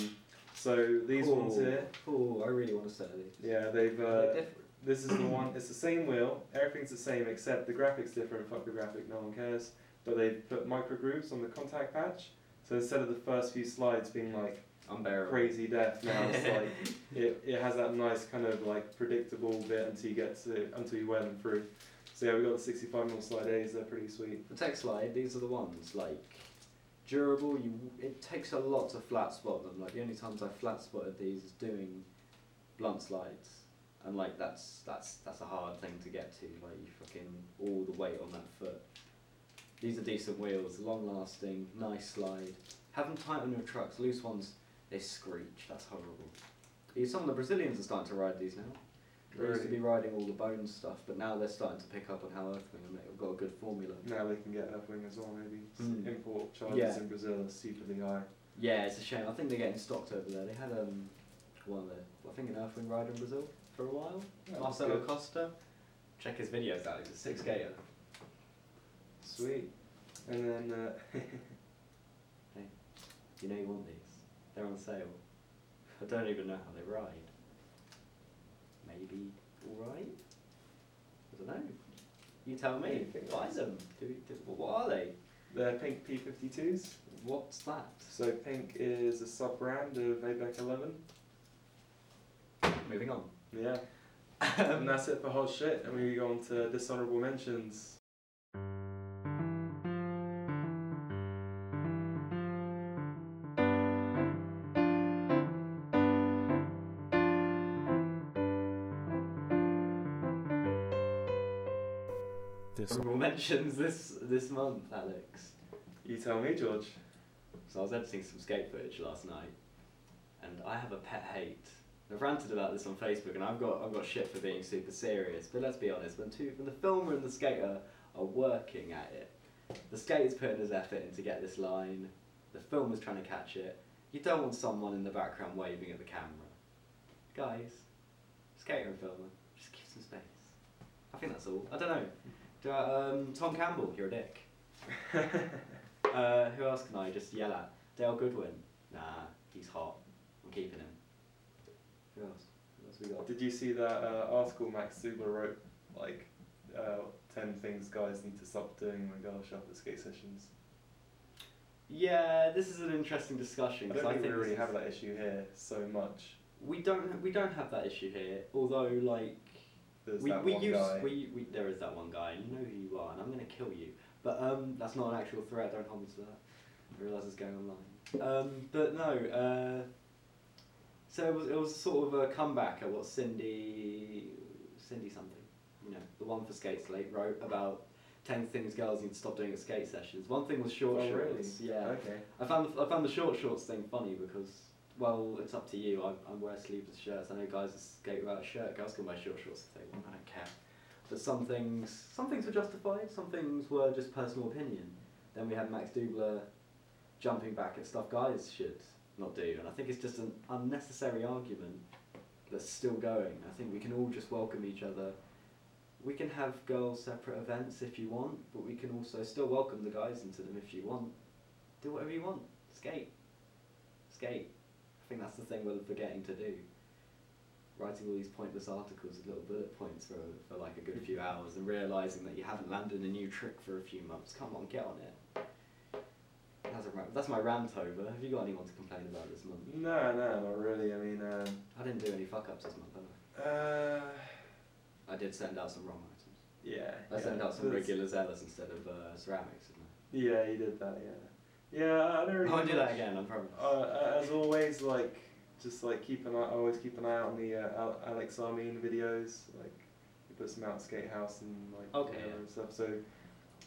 A: so these ones here,
B: Oh, I really want to sell these.
A: yeah, they've. Uh, this is the one. It's the same wheel. Everything's the same except the graphics different. Fuck the graphic. No one cares. But they put micro grooves on the contact patch. So instead of the first few slides being like
B: Unbearable.
A: crazy death, now it's like it, it has that nice kind of like predictable bit until you get to until you wear them through. So yeah, we got the 65 mm slide A's. They're pretty sweet.
B: The tech slide, these are the ones like durable. You, it takes a lot to flat spot them. Like the only times I flat spotted these is doing blunt slides, and like that's that's that's a hard thing to get to. Like you fucking all the weight on that foot. These are decent wheels, long lasting, nice slide. Have them tight on your trucks. Loose ones, they screech. That's horrible. Some of the Brazilians are starting to ride these now. They used to be riding all the bone stuff, but now they're starting to pick up on how Earthwing and they've got a good formula.
A: Now they can get Earthwing as well. Maybe
B: Mm.
A: import charges
B: Yeah.
A: in Brazil are stupidly high.
B: Yeah, it's a shame. I think they're getting stocked over there. They had um one of the I think an Earthwing rider in Brazil for a while.
A: Yeah,
B: Marcelo
A: good.
B: Costa. Check his videos out. He's a six skater.
A: Sweet. And then uh,
B: You know you want these. They're on sale. I don't even know how they ride. Maybe alright. I don't know. You tell me.
A: Else?
B: them. Do, do, what are they?
A: they're pink P52s.
B: What's that?
A: So Pink is a sub brand of ABEC 11.
B: Moving on.
A: Yeah. and that's it for hot shit. And we go on to dishonorable mentions.
C: This
B: this month, Alex.
A: You tell me, George.
B: So I was editing some skate footage last night, and I have a pet hate. I've ranted about this on Facebook, and I've got I've got shit for being super serious. But let's be honest, when two when the filmer and the skater are working at it, the skater's putting his effort in to get this line, the filmer's trying to catch it. You don't want someone in the background waving at the camera. Guys, skater and filmer, just give some space. I think that's all. I don't know. I, um, Tom Campbell, you're a dick. Uh, who else can I just yell at? Dale Goodwin. Nah, he's hot. I'm keeping him. Who else? Who else we got?
A: Did you see that uh, article Max Zubler wrote? Like, uh, 10 things guys need to stop doing when girls show up at skate sessions.
B: Yeah, this is an interesting discussion.
A: I don't think, we
B: this
A: really have that issue here so much.
B: We don't. We don't have that issue here. Although, like,
A: There's
B: we, we use
A: guy.
B: we, we there is that one guy. And you know who you are and I'm gonna kill you. But um that's not an actual threat. Don't hold me to that. I realise it's going online. Um but no uh so it was it was sort of a comeback at what Cindy Cindy something you know the one for Skate Slate wrote about ten things girls need to stop doing at skate sessions. One thing was short
A: Oh, really?
B: shorts yeah.
A: Okay.
B: I found the, I found the short shorts thing funny because well, it's up to you. I, I wear sleeveless shirts. I know guys skate without a shirt. Girls can wear short shorts if they want. I don't care. But some things, some things were justified. Some things were just personal opinion. Then we had Max Dubler jumping back at stuff guys should not do, and I think it's just an unnecessary argument that's still going. I think we can all just welcome each other. We can have girls separate events if you want, but we can also still welcome the guys into them if you want. Do whatever you want. Skate. Skate. I think that's the thing we're forgetting to do. Writing all these pointless articles with little bullet points for, for like a good few hours and realising that you haven't landed a new trick for a few months. Come on, get on it. That's, a, that's my rant over. Have you got anyone to complain about this month?
A: No, no, not really. I mean, um,
B: I didn't do any fuck ups this month, have I?
A: uh,
B: I did send out some wrong items.
A: Yeah.
B: I
A: yeah.
B: sent out some regular Zealous instead of uh, ceramics. Didn't I?
A: Yeah, you did that. Yeah. Yeah, I don't
B: I? won't do that again. I promise.
A: Uh, as always, like just like keep an eye. Always keep an eye out on the uh, Alex Armin videos. Like he puts them out at Skate House and like
B: Okay, yeah.
A: and stuff. So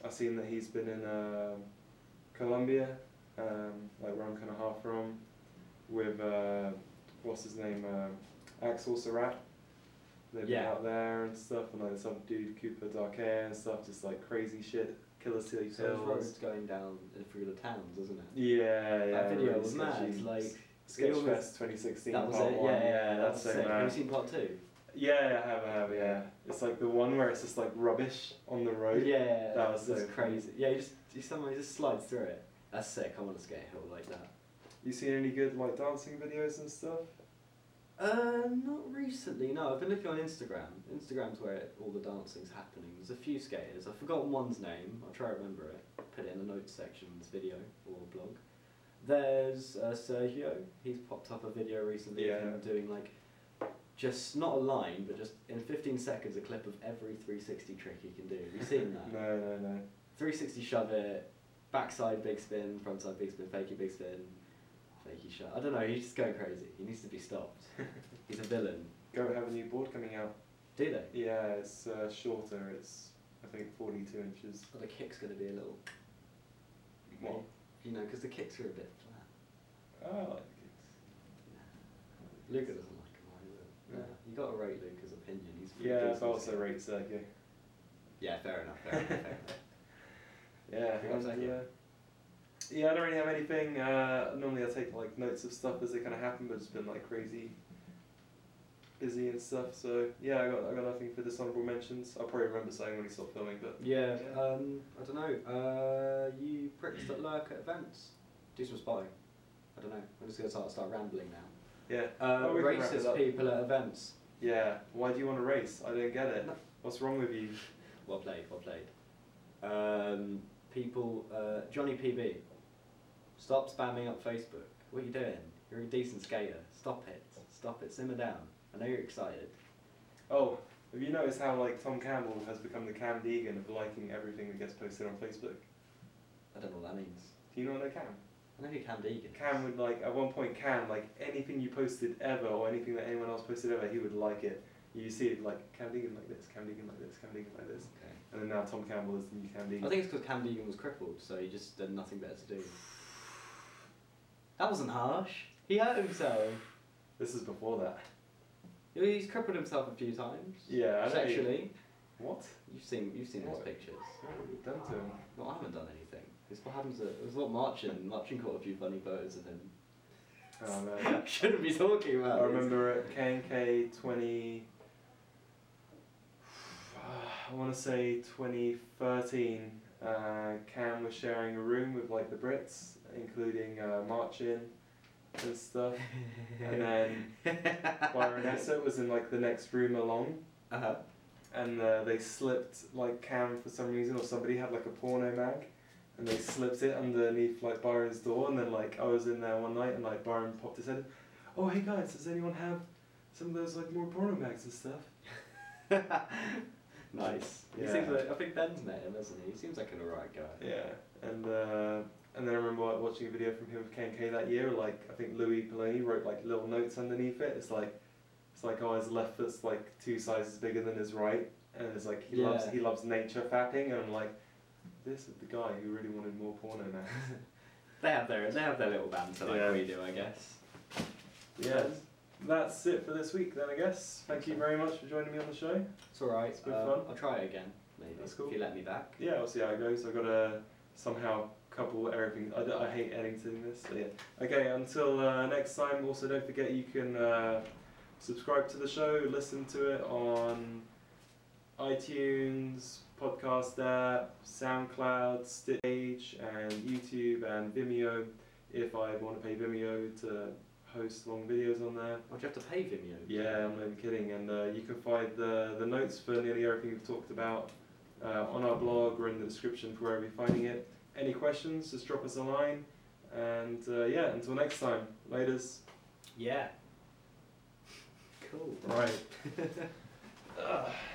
A: I've seen that he's been in uh, Colombia, um, like where I'm kind of half from, with uh, what's his name, uh, Axel Serrat. They've been out there and stuff, and like some dude Cooper Darker and stuff, just like crazy shit, Killer City
B: so those roads going down through the towns, isn't it?
A: Yeah, yeah.
B: that video was mad. Like
A: Sketchfest
B: we
A: 2016.
B: that was
A: part
B: it.
A: one.
B: Yeah, yeah,
A: that's
B: that's
A: so
B: sick.
A: mad.
B: Have you seen part two?
A: Yeah, yeah, I have, I have, yeah. It's like the one where it's just like rubbish on the road.
B: Yeah,
A: That was so
B: crazy. Yeah, you just you somehow just slides through it. That's sick. I want to skate a hill like that.
A: You seen any good like dancing videos and stuff?
B: Uh, not recently. No, I've been looking on Instagram. Instagram's where it, all the dancing's happening. There's a few skaters. I've forgotten one's name. I'll try to remember it. Put it in the notes section of this video or blog. There's uh, Sergio. He's popped up a video recently of
A: Yeah.
B: him doing like just not a line, but just in 15 seconds a clip of every 360 trick he can do. Have you seen that?
A: No, no, no.
B: 360 shove it, backside big spin, frontside big spin, fakey big spin, fakey. I don't know, he's just going crazy. He needs to be stopped. he's a villain.
A: Go have a new board coming out.
B: Do they?
A: Yeah, it's uh, shorter. It's I think 42 inches.
B: Well, the kick's going to be a little,
A: What?
B: you know, because the kicks are a bit flat.
A: Oh, I like the kicks.
B: Luca doesn't like them either.
A: Yeah.
B: Yeah. You got to rate Luca's opinion. He's
A: Yeah, but also rate Sergio.
B: Yeah, fair enough. Fair enough. Fair enough.
A: Yeah,
B: Who else
A: and,
B: like
A: uh, yeah, I don't really have anything. Uh, normally I take like notes of stuff as they kind of happen, but it's been like crazy busy and stuff. So yeah, I got I got nothing for dishonorable mentions. I'll probably remember saying when he stopped filming, but
B: Yeah,
A: Yeah.
B: um, I don't know. Uh, you pricks that lurk at events, do some spotting. I don't know. I'm just going to start, start rambling now.
A: yeah,
B: Uh,
A: Well, we can wrap it
B: racist people at events.
A: yeah. Why do you want to race? I don't get it.
B: No.
A: What's wrong with you?
B: Well played, well played. Um, people, uh, Johnny PB, stop spamming up Facebook. What are you doing? You're a decent skater. Stop it. Stop it. Simmer down. I know you're excited.
A: Oh, have you noticed how like Tom Campbell has become the Cam Deegan of liking everything that gets posted on Facebook?
B: I don't know what that means.
A: Do you know Cam?
B: I know who Cam Deegan. is.
A: Cam would like at one point Cam like anything you posted ever or anything that anyone else posted ever, he would like it. You see it like Cam Deegan like this, Cam Deegan like this, Cam Deegan like this,
B: Okay.
A: and then now Tom Campbell is the new Cam Deegan.
B: I think it's because Cam Deegan was crippled, so he just had nothing better to do. That wasn't harsh. He hurt himself.
A: this is before that.
B: He's crippled himself a few times.
A: Yeah, I know. What?
B: You've seen you've seen those pictures.
A: What have you done to him?
B: No, I haven't done anything. It's what happens. At, it was what Marchin. Marchin caught a few funny photos of him.
A: Oh no.
B: Shouldn't be talking about.
A: I
B: this.
A: remember at KNK 20. I want to say 2013. Uh, Cam was sharing a room with like the Brits, including uh, Marchin and stuff. and then Byron Essert was in like the next room along,
B: Uh huh.
A: and uh, they slipped like Cam for some reason, or somebody had like a porno mag, and they slipped it underneath like Byron's door, and then like I was in there one night, and like Byron popped his head, oh hey guys, does anyone have some of those like more porno mags and stuff?
B: nice. He
A: Yeah.
B: seems like I think Ben's met him, hasn't he? He seems like an alright guy.
A: Yeah, and uh, and then I remember like, watching a video from him with KNK that year. Like I think Louis Pilloni wrote like little notes underneath it. It's like it's like oh his left foot's like two sizes bigger than his right, and it's like he loves he loves nature fapping, and I'm like, this is the guy who really wanted more porno now.
B: They have their they have their little banter like
A: Yeah.
B: we do, I guess.
A: yeah, that's it for this week then I guess. Thank you very much for joining me on the show.
B: It's alright.
A: It's been fun.
B: Um, I'll try it again, maybe.
A: That's cool.
B: If you let me back.
A: Yeah, I'll see how it goes. I've got to somehow couple everything. I hate editing this. So yeah. Okay, until uh, next time, also don't forget you can uh, subscribe to the show, listen to it on iTunes, podcast app, SoundCloud, Stage, and YouTube and Vimeo if I want to pay Vimeo to host long videos on there.
B: do you have to pay Vimeo?
A: Yeah, I'm not even kidding. And uh, you can find the, the notes for nearly everything we've talked about uh, on our blog or in the description for wherever you're finding it. Any questions, just drop us a line. And uh, yeah, until next time, laters.
B: Yeah. Cool.
A: Right. Ugh.